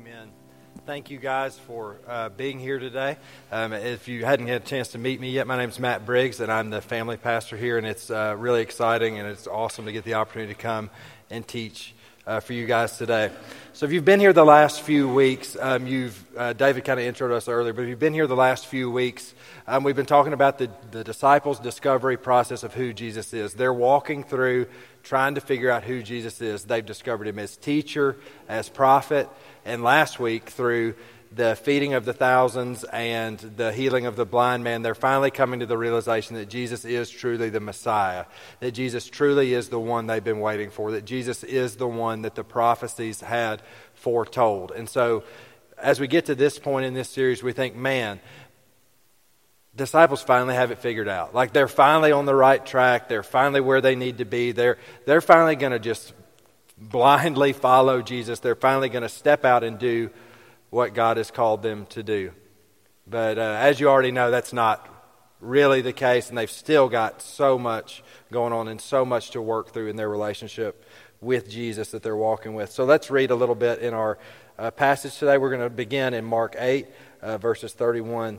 Amen. Thank you guys for uh, being here today. Um, if you hadn't had a chance to meet me yet, my name is Matt Briggs, and I'm the family pastor here, and it's uh, really exciting and it's awesome to get the opportunity to come and teach uh, for you guys today. So, if you've been here the last few weeks, um, you've uh, David kind of introed us earlier, but if you've been here the last few weeks, um, we've been talking about the, the disciples' discovery process of who Jesus is. They're walking through trying to figure out who Jesus is. They've discovered him as teacher, as prophet, and last week through the feeding of the thousands and the healing of the blind man, they're finally coming to the realization that Jesus is truly the Messiah, that Jesus truly is the one they've been waiting for, that Jesus is the one that the prophecies had foretold. And so, as we get to this point in this series, we think, man, disciples finally have it figured out. Like they're finally on the right track. They're finally where they need to be. They're, they're finally going to just blindly follow Jesus. They're finally going to step out and do what God has called them to do. But uh, as you already know, that's not really the case, and they've still got so much going on and so much to work through in their relationship with Jesus that they're walking with. So let's read a little bit in our uh, passage today. We're going to begin in Mark 8, uh, verses 31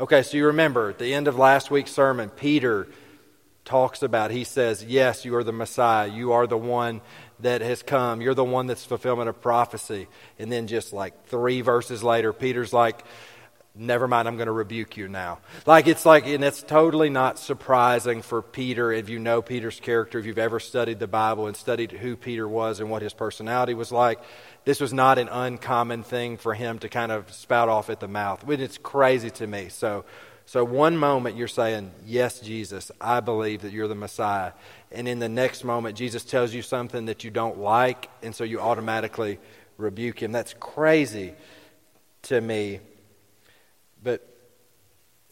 Okay, so you remember at the end of last week's sermon, Peter talks about, he says, Yes, you are the Messiah. You are the one that has come. You're the one that's fulfillment of prophecy. And then just like three verses later, Peter's like, Never mind, I'm going to rebuke you now. Like, it's like, and it's totally not surprising for Peter if you know Peter's character, if you've ever studied the Bible and studied who Peter was and what his personality was like. This was not an uncommon thing for him to kind of spout off at the mouth. It's crazy to me. So, so, one moment you're saying, Yes, Jesus, I believe that you're the Messiah. And in the next moment, Jesus tells you something that you don't like, and so you automatically rebuke him. That's crazy to me. But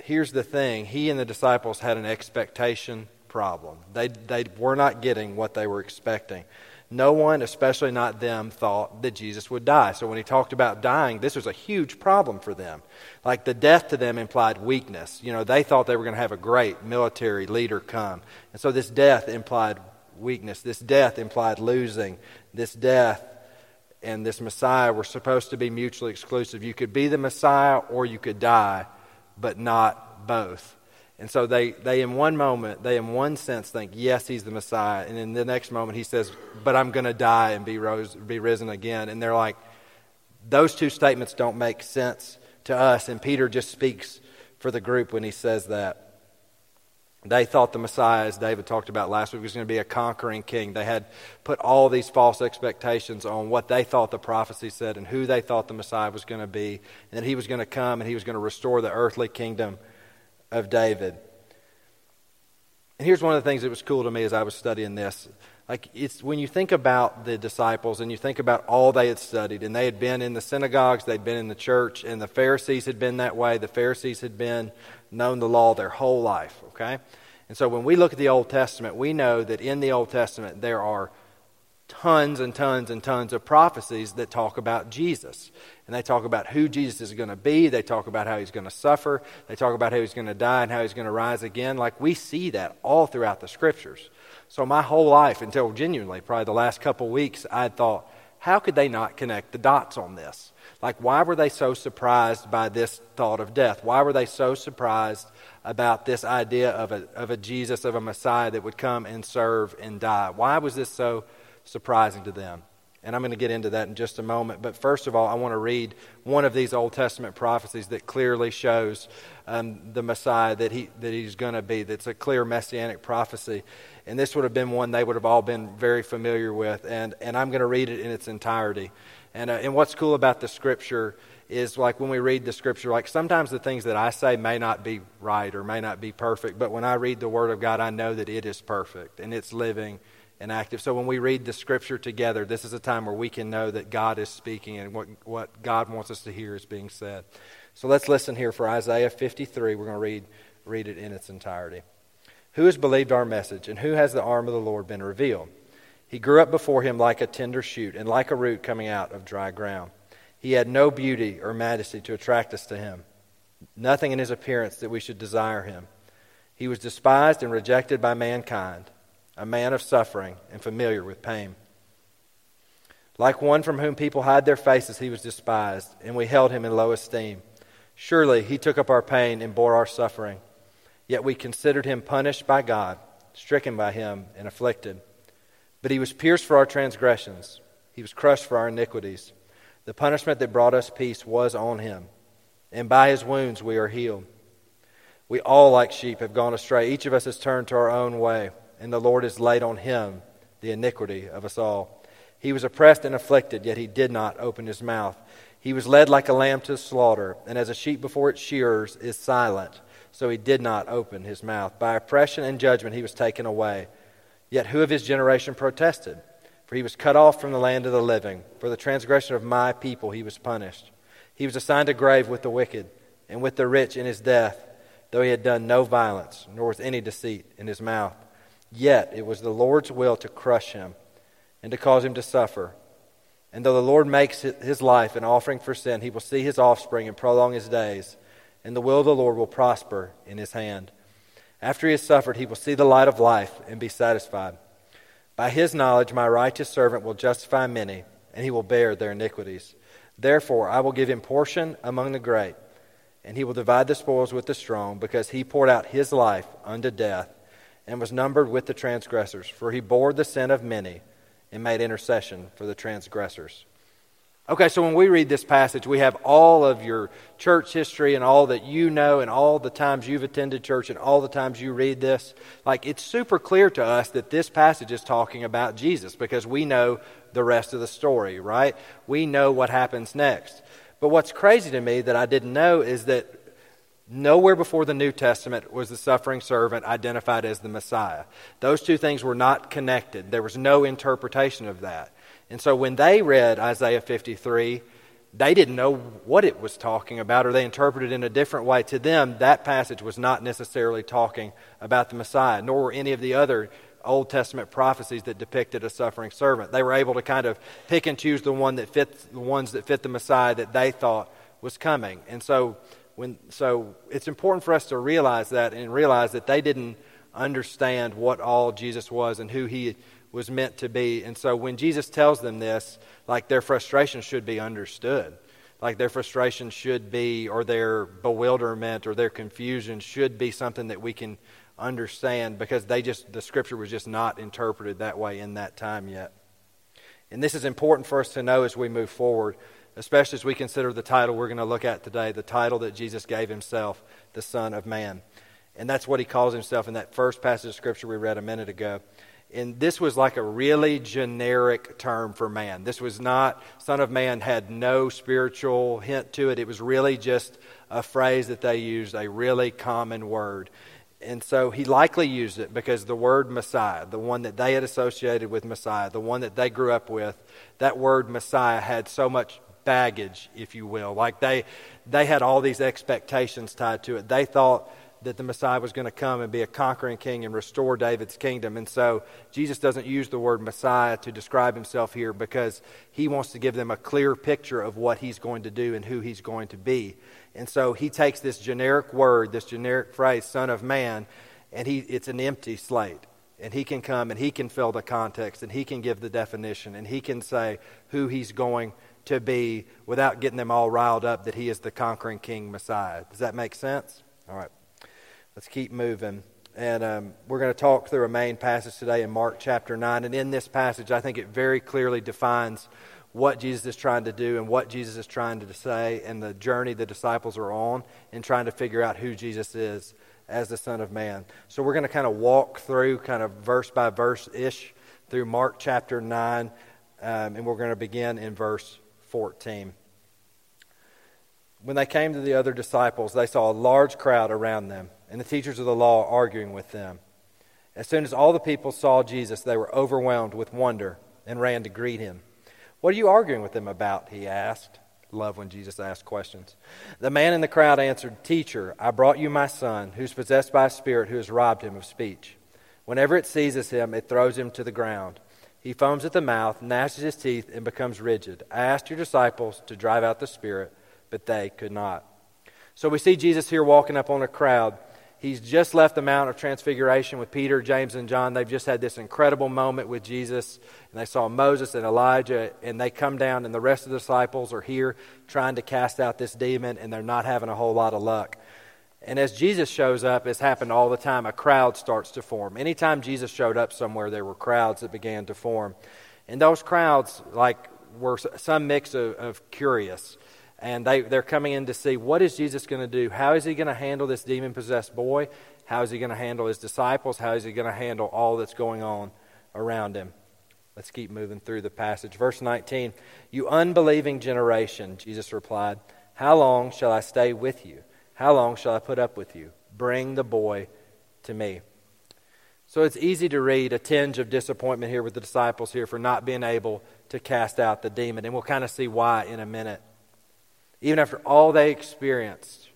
here's the thing he and the disciples had an expectation problem, they, they were not getting what they were expecting. No one, especially not them, thought that Jesus would die. So when he talked about dying, this was a huge problem for them. Like the death to them implied weakness. You know, they thought they were going to have a great military leader come. And so this death implied weakness. This death implied losing. This death and this Messiah were supposed to be mutually exclusive. You could be the Messiah or you could die, but not both. And so they, they, in one moment, they, in one sense, think, yes, he's the Messiah. And in the next moment, he says, but I'm going to die and be, rose, be risen again. And they're like, those two statements don't make sense to us. And Peter just speaks for the group when he says that. They thought the Messiah, as David talked about last week, was going to be a conquering king. They had put all these false expectations on what they thought the prophecy said and who they thought the Messiah was going to be, and that he was going to come and he was going to restore the earthly kingdom of David. And here's one of the things that was cool to me as I was studying this. Like it's when you think about the disciples and you think about all they had studied, and they had been in the synagogues, they'd been in the church, and the Pharisees had been that way. The Pharisees had been known the law their whole life, okay? And so when we look at the Old Testament, we know that in the Old Testament there are tons and tons and tons of prophecies that talk about Jesus. And they talk about who Jesus is going to be. They talk about how he's going to suffer. They talk about how he's going to die and how he's going to rise again. Like we see that all throughout the scriptures. So my whole life, until genuinely, probably the last couple weeks, I thought, how could they not connect the dots on this? Like, why were they so surprised by this thought of death? Why were they so surprised about this idea of a, of a Jesus, of a Messiah that would come and serve and die? Why was this so surprising to them? And I'm going to get into that in just a moment. But first of all, I want to read one of these Old Testament prophecies that clearly shows um, the Messiah that, he, that he's going to be. That's a clear messianic prophecy. And this would have been one they would have all been very familiar with. And, and I'm going to read it in its entirety. And, uh, and what's cool about the scripture is like when we read the scripture, like sometimes the things that I say may not be right or may not be perfect, but when I read the Word of God, I know that it is perfect and it's living and active. So when we read the scripture together, this is a time where we can know that God is speaking and what, what God wants us to hear is being said. So let's listen here for Isaiah 53. We're going to read, read it in its entirety. Who has believed our message, and who has the arm of the Lord been revealed? He grew up before him like a tender shoot, and like a root coming out of dry ground. He had no beauty or majesty to attract us to him, nothing in his appearance that we should desire him. He was despised and rejected by mankind, a man of suffering and familiar with pain. Like one from whom people hide their faces, he was despised, and we held him in low esteem. Surely he took up our pain and bore our suffering. Yet we considered him punished by God, stricken by him, and afflicted. But he was pierced for our transgressions, he was crushed for our iniquities. The punishment that brought us peace was on him, and by his wounds we are healed. We all, like sheep, have gone astray. Each of us has turned to our own way, and the Lord has laid on him the iniquity of us all. He was oppressed and afflicted, yet he did not open his mouth. He was led like a lamb to slaughter, and as a sheep before its shearers is silent, so he did not open his mouth. By oppression and judgment he was taken away. Yet who of his generation protested? For he was cut off from the land of the living. For the transgression of my people he was punished. He was assigned a grave with the wicked, and with the rich in his death, though he had done no violence, nor was any deceit in his mouth. Yet it was the Lord's will to crush him and to cause him to suffer. And though the Lord makes his life an offering for sin, he will see his offspring and prolong his days, and the will of the Lord will prosper in his hand. After he has suffered, he will see the light of life and be satisfied. By his knowledge, my righteous servant will justify many, and he will bear their iniquities. Therefore, I will give him portion among the great, and he will divide the spoils with the strong, because he poured out his life unto death, and was numbered with the transgressors. For he bore the sin of many and made intercession for the transgressors. Okay, so when we read this passage, we have all of your church history and all that you know and all the times you've attended church and all the times you read this. Like, it's super clear to us that this passage is talking about Jesus because we know the rest of the story, right? We know what happens next. But what's crazy to me that I didn't know is that Nowhere before the New Testament was the suffering servant identified as the Messiah. Those two things were not connected. There was no interpretation of that. And so when they read Isaiah 53, they didn't know what it was talking about, or they interpreted it in a different way. To them, that passage was not necessarily talking about the Messiah, nor were any of the other Old Testament prophecies that depicted a suffering servant. They were able to kind of pick and choose the one that fit the ones that fit the Messiah that they thought was coming. And so when, so it's important for us to realize that and realize that they didn't understand what all Jesus was and who he was meant to be. And so when Jesus tells them this, like their frustration should be understood. Like their frustration should be, or their bewilderment or their confusion should be something that we can understand because they just, the scripture was just not interpreted that way in that time yet. And this is important for us to know as we move forward especially as we consider the title we're going to look at today, the title that Jesus gave himself, the Son of Man. And that's what he calls himself in that first passage of Scripture we read a minute ago. And this was like a really generic term for man. This was not, Son of Man had no spiritual hint to it. It was really just a phrase that they used, a really common word. And so he likely used it because the word Messiah, the one that they had associated with Messiah, the one that they grew up with, that word Messiah had so much baggage, if you will. Like they, they had all these expectations tied to it. They thought that the Messiah was going to come and be a conquering king and restore David's kingdom. And so Jesus doesn't use the word Messiah to describe himself here because he wants to give them a clear picture of what he's going to do and who he's going to be. And so he takes this generic word, this generic phrase, Son of Man, and he, it's an empty slate. And he can come and he can fill the context and he can give the definition and he can say who he's going to be without getting them all riled up that he is the conquering king Messiah. Does that make sense? All right. Let's keep moving. And um, we're going to talk through a main passage today in Mark chapter 9. And in this passage, I think it very clearly defines what Jesus is trying to do and what Jesus is trying to say and the journey the disciples are on in trying to figure out who Jesus is as the Son of Man. So we're going to kind of walk through, kind of verse by verse ish, through Mark chapter 9. Um, and we're going to begin in verse 14. When they came to the other disciples, they saw a large crowd around them, and the teachers of the law arguing with them. As soon as all the people saw Jesus, they were overwhelmed with wonder and ran to greet him. What are you arguing with them about? He asked. Love when Jesus asks questions. The man in the crowd answered, Teacher, I brought you my son, who's possessed by a spirit who has robbed him of speech. Whenever it seizes him, it throws him to the ground. He foams at the mouth, gnashes his teeth, and becomes rigid. I asked your disciples to drive out the spirit, but they could not. So we see Jesus here walking up on a crowd. He's just left the Mount of Transfiguration with Peter, James, and John. They've just had this incredible moment with Jesus, and they saw Moses and Elijah, and they come down, and the rest of the disciples are here trying to cast out this demon, and they're not having a whole lot of luck. And as Jesus shows up, it's happened all the time, a crowd starts to form. Anytime Jesus showed up somewhere, there were crowds that began to form. And those crowds, like, were some mix of, of curious. And they, they're coming in to see what is jesus going to do? How is he going to handle this demon possessed boy? How is he going to handle his disciples? How is he going to handle all that's going on around him? Let's keep moving through the passage. Verse 19 you unbelieving generation jesus replied how long shall i stay with you how long shall i put up with you bring the boy to me so it's easy to read a tinge of disappointment here with the disciples here for not being able to cast out the demon and we'll kind of see why in a minute even after all they experienced,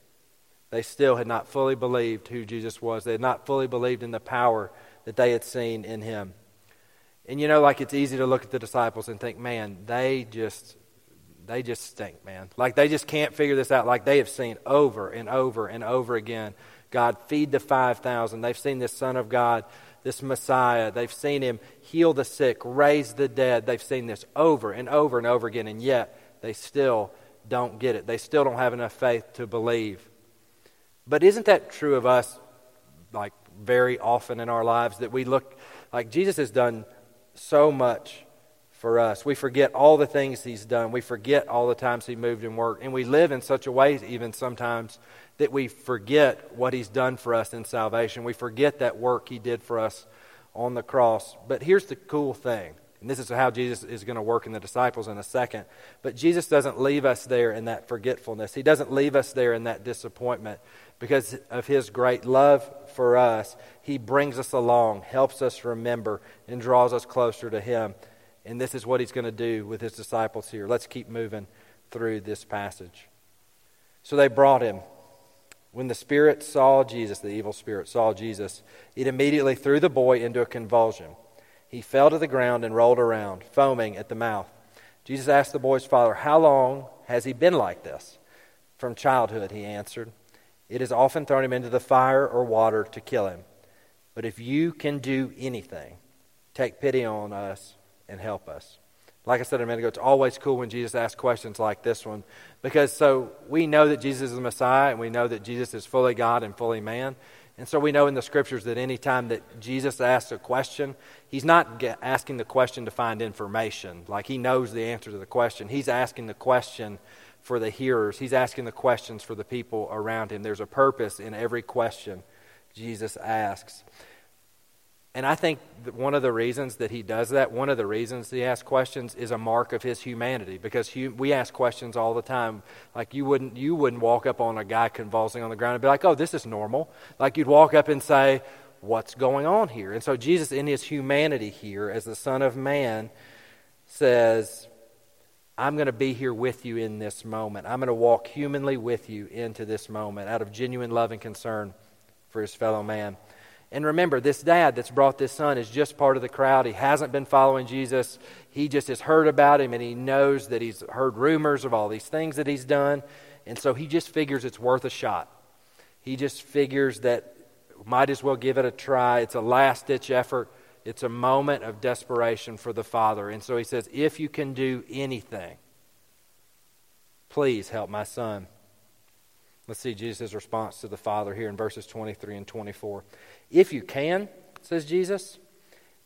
they still had not fully believed who Jesus was. They had not fully believed in the power that they had seen in him. And you know, like it's easy to look at the disciples and think, man, they just they just stink, man. Like they just can't figure this out. Like they have seen over and over and over again God feed the 5,000. They've seen this Son of God, this Messiah. They've seen him heal the sick, raise the dead. They've seen this over and over and over again, and yet they still don't get it. They still don't have enough faith to believe. But isn't that true of us, like very often in our lives, that we look like Jesus has done so much for us? We forget all the things He's done. We forget all the times He moved and worked. And we live in such a way, even sometimes, that we forget what He's done for us in salvation. We forget that work He did for us on the cross. But here's the cool thing and this is how Jesus is going to work in the disciples in a second. But Jesus doesn't leave us there in that forgetfulness. He doesn't leave us there in that disappointment. Because of his great love for us, he brings us along, helps us remember, and draws us closer to him. And this is what he's going to do with his disciples here. Let's keep moving through this passage. So they brought him. When the spirit saw Jesus, the evil spirit saw Jesus, it immediately threw the boy into a convulsion. He fell to the ground and rolled around, foaming at the mouth. Jesus asked the boy's father, How long has he been like this? From childhood, he answered. It has often thrown him into the fire or water to kill him. But if you can do anything, take pity on us and help us. Like I said a minute ago, it's always cool when Jesus asks questions like this one because so we know that Jesus is the Messiah and we know that Jesus is fully God and fully man. And so we know in the scriptures that any time that Jesus asks a question, he's not asking the question to find information. Like he knows the answer to the question. He's asking the question for the hearers, he's asking the questions for the people around him. There's a purpose in every question Jesus asks. And I think one of the reasons that he does that, one of the reasons he asks questions, is a mark of his humanity. Because we ask questions all the time. Like you wouldn't, you wouldn't walk up on a guy convulsing on the ground and be like, "Oh, this is normal." Like you'd walk up and say, "What's going on here?" And so Jesus, in his humanity here, as the Son of Man, says, "I'm going to be here with you in this moment. I'm going to walk humanly with you into this moment, out of genuine love and concern for his fellow man." And remember, this dad that's brought this son is just part of the crowd. He hasn't been following Jesus. He just has heard about him and he knows that he's heard rumors of all these things that he's done. And so he just figures it's worth a shot. He just figures that might as well give it a try. It's a last ditch effort, it's a moment of desperation for the father. And so he says, If you can do anything, please help my son. Let's see Jesus' response to the Father here in verses 23 and 24. If you can, says Jesus,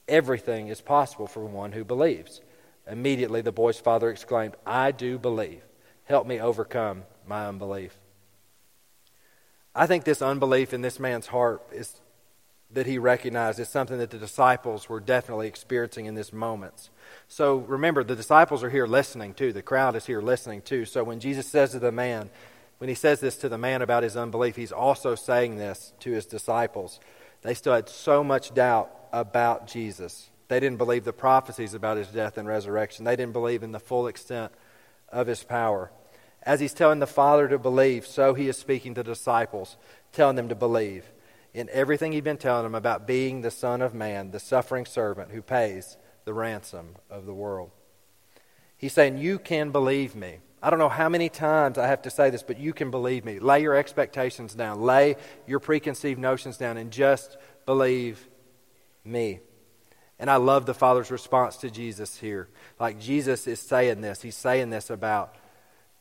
everything is possible for one who believes. Immediately the boy's father exclaimed, I do believe. Help me overcome my unbelief. I think this unbelief in this man's heart is that he recognized is something that the disciples were definitely experiencing in this moment. So remember, the disciples are here listening too. The crowd is here listening too. So when Jesus says to the man, when he says this to the man about his unbelief, he's also saying this to his disciples. They still had so much doubt about Jesus. They didn't believe the prophecies about his death and resurrection. They didn't believe in the full extent of his power. As he's telling the Father to believe, so he is speaking to disciples, telling them to believe in everything he'd been telling them about being the Son of Man, the suffering servant who pays the ransom of the world. He's saying, You can believe me. I don't know how many times I have to say this, but you can believe me. Lay your expectations down, lay your preconceived notions down, and just believe me. And I love the Father's response to Jesus here. Like Jesus is saying this, he's saying this about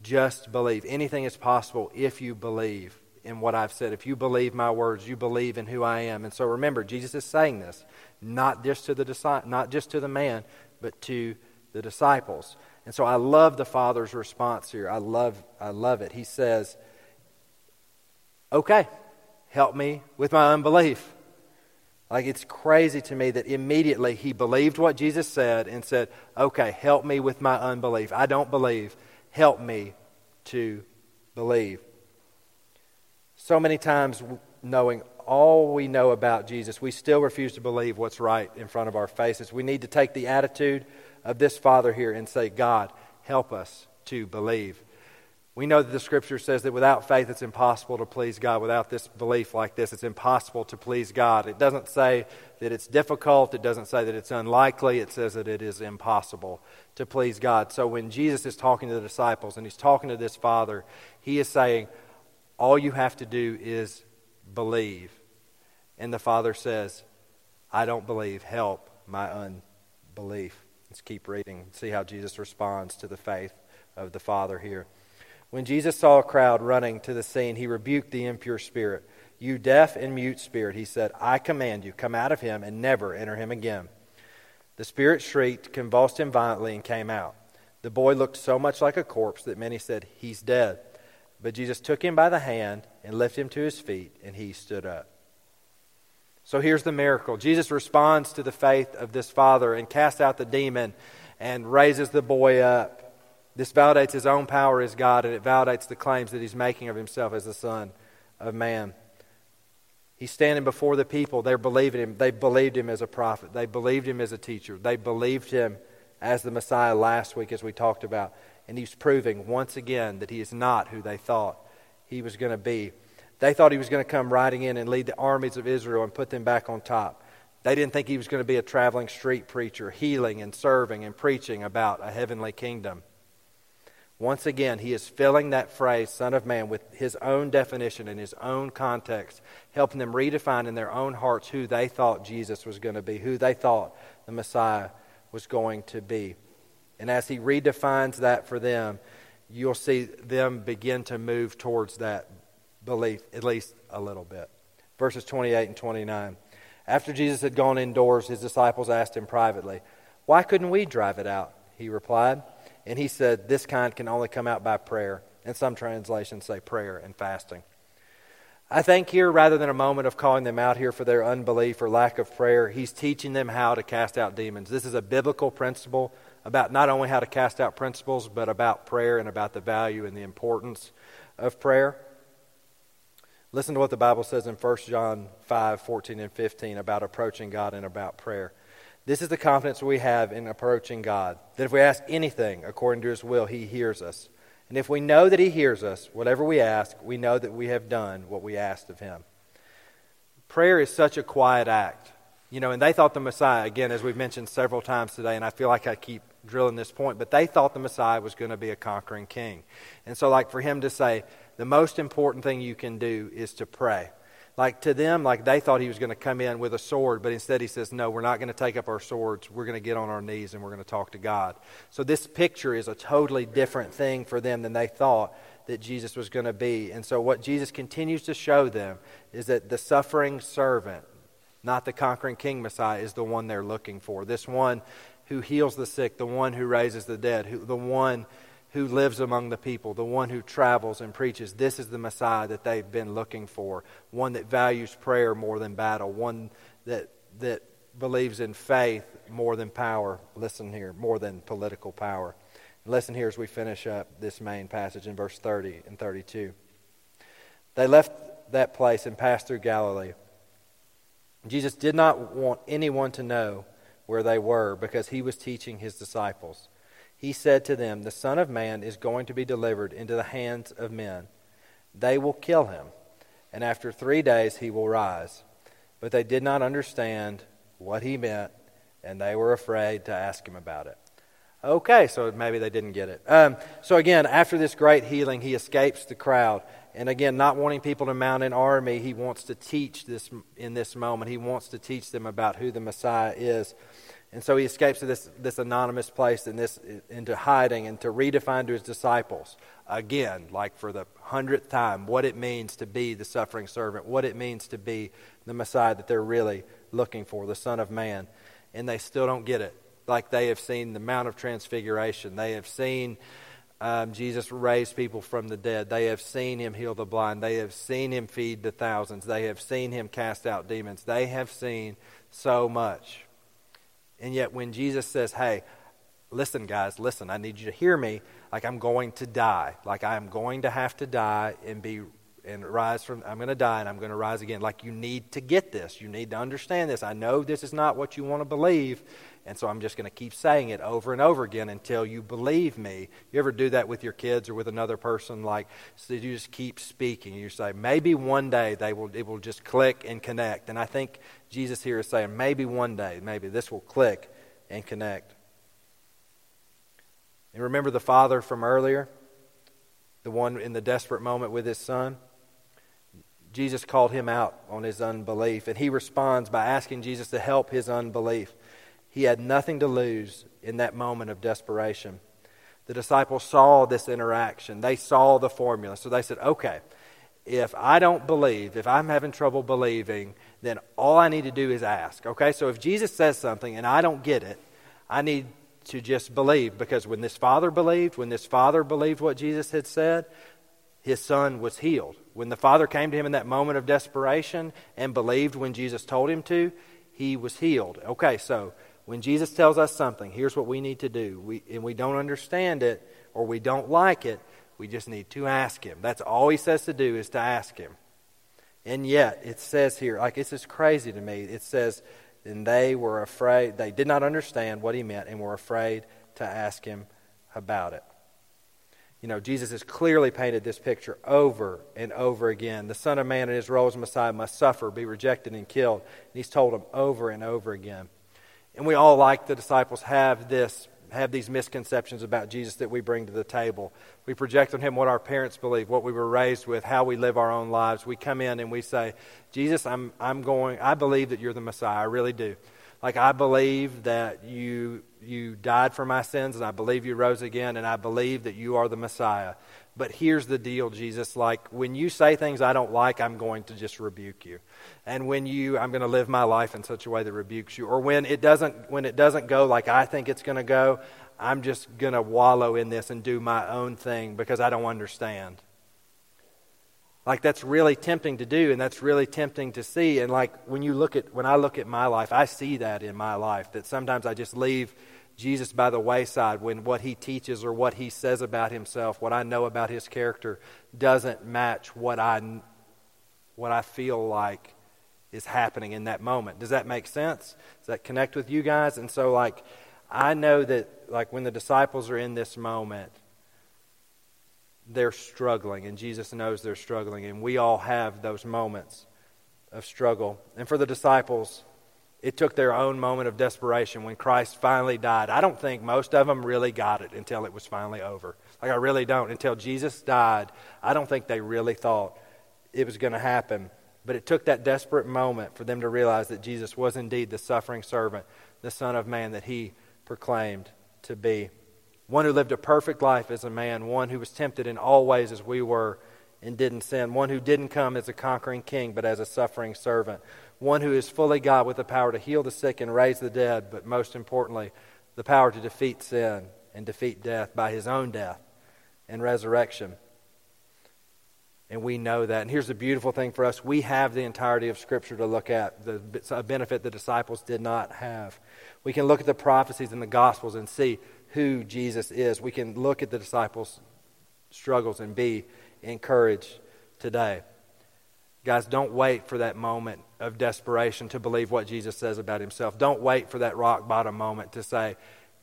just believe. Anything is possible if you believe in what I've said. If you believe my words, you believe in who I am. And so remember, Jesus is saying this not just to the not just to the man, but to the disciples. And so I love the Father's response here. I love, I love it. He says, Okay, help me with my unbelief. Like it's crazy to me that immediately he believed what Jesus said and said, Okay, help me with my unbelief. I don't believe. Help me to believe. So many times, knowing all we know about Jesus, we still refuse to believe what's right in front of our faces. We need to take the attitude of this Father here and say, God, help us to believe. We know that the Scripture says that without faith it's impossible to please God. Without this belief like this, it's impossible to please God. It doesn't say that it's difficult, it doesn't say that it's unlikely, it says that it is impossible to please God. So when Jesus is talking to the disciples and he's talking to this Father, he is saying, All you have to do is believe. And the Father says, I don't believe. Help my unbelief. Let's keep reading, see how Jesus responds to the faith of the Father here. When Jesus saw a crowd running to the scene, he rebuked the impure spirit. You deaf and mute spirit, he said, I command you, come out of him and never enter him again. The spirit shrieked, convulsed him violently, and came out. The boy looked so much like a corpse that many said, He's dead. But Jesus took him by the hand and lifted him to his feet, and he stood up. So here's the miracle Jesus responds to the faith of this father and casts out the demon and raises the boy up. This validates his own power as God, and it validates the claims that he's making of himself as the Son of Man. He's standing before the people. They're believing him. They believed him as a prophet. They believed him as a teacher. They believed him as the Messiah last week, as we talked about. And he's proving once again that he is not who they thought he was going to be. They thought he was going to come riding in and lead the armies of Israel and put them back on top. They didn't think he was going to be a traveling street preacher, healing and serving and preaching about a heavenly kingdom. Once again, he is filling that phrase, Son of Man, with his own definition and his own context, helping them redefine in their own hearts who they thought Jesus was going to be, who they thought the Messiah was going to be. And as he redefines that for them, you'll see them begin to move towards that belief, at least a little bit. Verses 28 and 29. After Jesus had gone indoors, his disciples asked him privately, Why couldn't we drive it out? He replied. And he said, This kind can only come out by prayer. And some translations say prayer and fasting. I think here, rather than a moment of calling them out here for their unbelief or lack of prayer, he's teaching them how to cast out demons. This is a biblical principle about not only how to cast out principles, but about prayer and about the value and the importance of prayer. Listen to what the Bible says in 1 John 5 14 and 15 about approaching God and about prayer. This is the confidence we have in approaching God that if we ask anything according to His will, He hears us. And if we know that He hears us, whatever we ask, we know that we have done what we asked of Him. Prayer is such a quiet act. You know, and they thought the Messiah, again, as we've mentioned several times today, and I feel like I keep drilling this point, but they thought the Messiah was going to be a conquering king. And so, like, for him to say, the most important thing you can do is to pray. Like to them, like they thought he was going to come in with a sword, but instead he says, No, we're not going to take up our swords. We're going to get on our knees and we're going to talk to God. So this picture is a totally different thing for them than they thought that Jesus was going to be. And so what Jesus continues to show them is that the suffering servant, not the conquering king Messiah, is the one they're looking for. This one who heals the sick, the one who raises the dead, who, the one who lives among the people, the one who travels and preaches. This is the Messiah that they've been looking for, one that values prayer more than battle, one that, that believes in faith more than power. Listen here, more than political power. Listen here as we finish up this main passage in verse 30 and 32. They left that place and passed through Galilee. Jesus did not want anyone to know where they were because he was teaching his disciples. he said to them, The Son of Man is going to be delivered into the hands of men. They will kill him, and after three days he will rise. But they did not understand what he meant, and they were afraid to ask him about it. Okay, so maybe they didn't get it. Um, so again, after this great healing, he escapes the crowd. And again, not wanting people to mount an army, he wants to teach this in this moment. He wants to teach them about who the Messiah is. And so he escapes to this, this anonymous place and this into hiding and to redefine to his disciples again, like for the hundredth time, what it means to be the suffering servant, what it means to be the Messiah that they're really looking for, the Son of Man. And they still don't get it. Like they have seen the Mount of Transfiguration, they have seen um, Jesus raise people from the dead, they have seen him heal the blind, they have seen him feed the thousands, they have seen him cast out demons, they have seen so much. And yet, when Jesus says, Hey, listen, guys, listen, I need you to hear me, like I'm going to die, like I am going to have to die and be and rise from I'm going to die and I'm going to rise again. Like you need to get this. You need to understand this. I know this is not what you want to believe, and so I'm just going to keep saying it over and over again until you believe me. You ever do that with your kids or with another person like so you just keep speaking. You say maybe one day they will it will just click and connect. And I think Jesus here is saying maybe one day maybe this will click and connect. And remember the father from earlier? The one in the desperate moment with his son? Jesus called him out on his unbelief, and he responds by asking Jesus to help his unbelief. He had nothing to lose in that moment of desperation. The disciples saw this interaction, they saw the formula. So they said, okay, if I don't believe, if I'm having trouble believing, then all I need to do is ask. Okay, so if Jesus says something and I don't get it, I need to just believe because when this father believed, when this father believed what Jesus had said, his son was healed. When the father came to him in that moment of desperation and believed when Jesus told him to, he was healed. Okay, so when Jesus tells us something, here's what we need to do. We, and we don't understand it or we don't like it, we just need to ask him. That's all he says to do is to ask him. And yet, it says here, like this is crazy to me. It says, and they were afraid, they did not understand what he meant and were afraid to ask him about it. You know, Jesus has clearly painted this picture over and over again. The Son of Man in his role as Messiah must suffer, be rejected, and killed. And he's told them over and over again. And we all, like the disciples, have this have these misconceptions about Jesus that we bring to the table. We project on him what our parents believe, what we were raised with, how we live our own lives. We come in and we say, Jesus, I'm, I'm going, I believe that you're the Messiah. I really do. Like, I believe that you, you died for my sins, and I believe you rose again, and I believe that you are the Messiah. But here's the deal, Jesus. Like, when you say things I don't like, I'm going to just rebuke you. And when you, I'm going to live my life in such a way that rebukes you. Or when it doesn't, when it doesn't go like I think it's going to go, I'm just going to wallow in this and do my own thing because I don't understand. Like that's really tempting to do and that's really tempting to see. And like when you look at, when I look at my life, I see that in my life that sometimes I just leave Jesus by the wayside when what he teaches or what he says about himself, what I know about his character, doesn't match what I, what I feel like is happening in that moment. Does that make sense? Does that connect with you guys? And so, like, I know that, like, when the disciples are in this moment, they're struggling, and Jesus knows they're struggling, and we all have those moments of struggle. And for the disciples, it took their own moment of desperation when Christ finally died. I don't think most of them really got it until it was finally over. Like, I really don't. Until Jesus died, I don't think they really thought it was going to happen. But it took that desperate moment for them to realize that Jesus was indeed the suffering servant, the Son of Man that he proclaimed to be. One who lived a perfect life as a man, one who was tempted in all ways as we were and didn't sin, one who didn't come as a conquering king but as a suffering servant one who is fully God with the power to heal the sick and raise the dead, but most importantly, the power to defeat sin and defeat death by his own death and resurrection. And we know that. And here's the beautiful thing for us we have the entirety of Scripture to look at, the benefit the disciples did not have. We can look at the prophecies in the Gospels and see who Jesus is. We can look at the disciples' struggles and be encouraged today. Guys, don't wait for that moment of desperation to believe what Jesus says about himself. Don't wait for that rock bottom moment to say,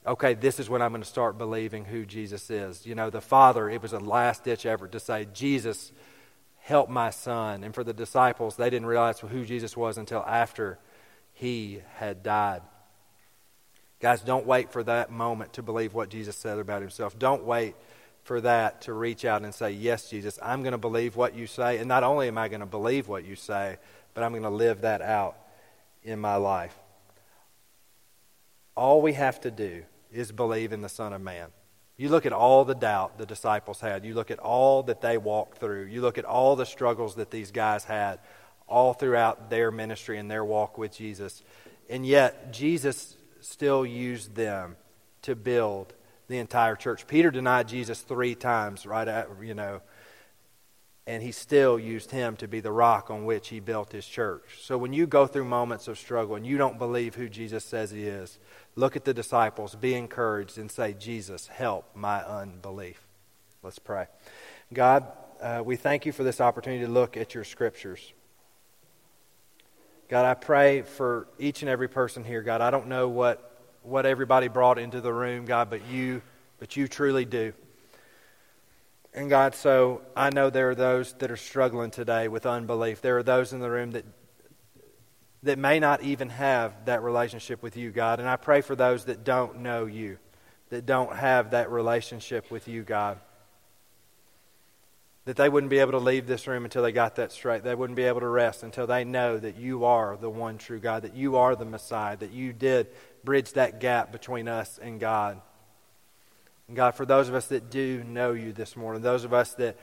okay, this is when I'm going to start believing who Jesus is. You know, the Father, it was a last ditch effort to say, Jesus, help my son. And for the disciples, they didn't realize who Jesus was until after he had died. Guys, don't wait for that moment to believe what Jesus said about himself. Don't wait for that to reach out and say, Yes, Jesus, I'm going to believe what you say. And not only am I going to believe what you say, but I'm going to live that out in my life. All we have to do is believe in the Son of Man. You look at all the doubt the disciples had. You look at all that they walked through. You look at all the struggles that these guys had all throughout their ministry and their walk with Jesus. And yet, Jesus still used them to build the entire church. Peter denied Jesus three times, right? At, you know, and he still used him to be the rock on which he built his church. So when you go through moments of struggle and you don't believe who Jesus says he is, look at the disciples, be encouraged, and say, Jesus, help my unbelief. Let's pray. God, uh, we thank you for this opportunity to look at your scriptures. God, I pray for each and every person here. God, I don't know what, what everybody brought into the room, God, but you, but you truly do. And God, so I know there are those that are struggling today with unbelief. There are those in the room that that may not even have that relationship with you, God. And I pray for those that don't know you, that don't have that relationship with you, God. That they wouldn't be able to leave this room until they got that straight. They wouldn't be able to rest until they know that you are the one true God, that you are the Messiah, that you did bridge that gap between us and God. And God, for those of us that do know you this morning, those of us that,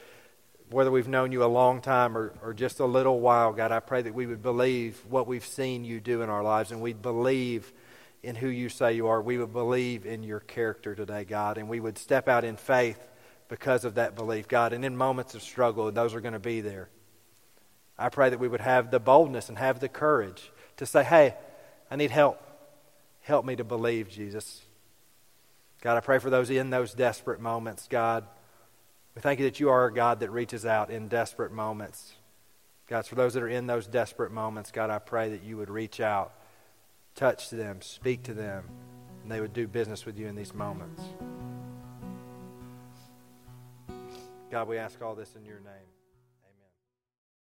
whether we've known you a long time or, or just a little while, God, I pray that we would believe what we've seen you do in our lives and we'd believe in who you say you are. We would believe in your character today, God, and we would step out in faith because of that belief, God. And in moments of struggle, those are going to be there. I pray that we would have the boldness and have the courage to say, hey, I need help. Help me to believe, Jesus. God, I pray for those in those desperate moments, God. We thank you that you are a God that reaches out in desperate moments. God, for those that are in those desperate moments, God, I pray that you would reach out, touch them, speak to them, and they would do business with you in these moments. God, we ask all this in your name.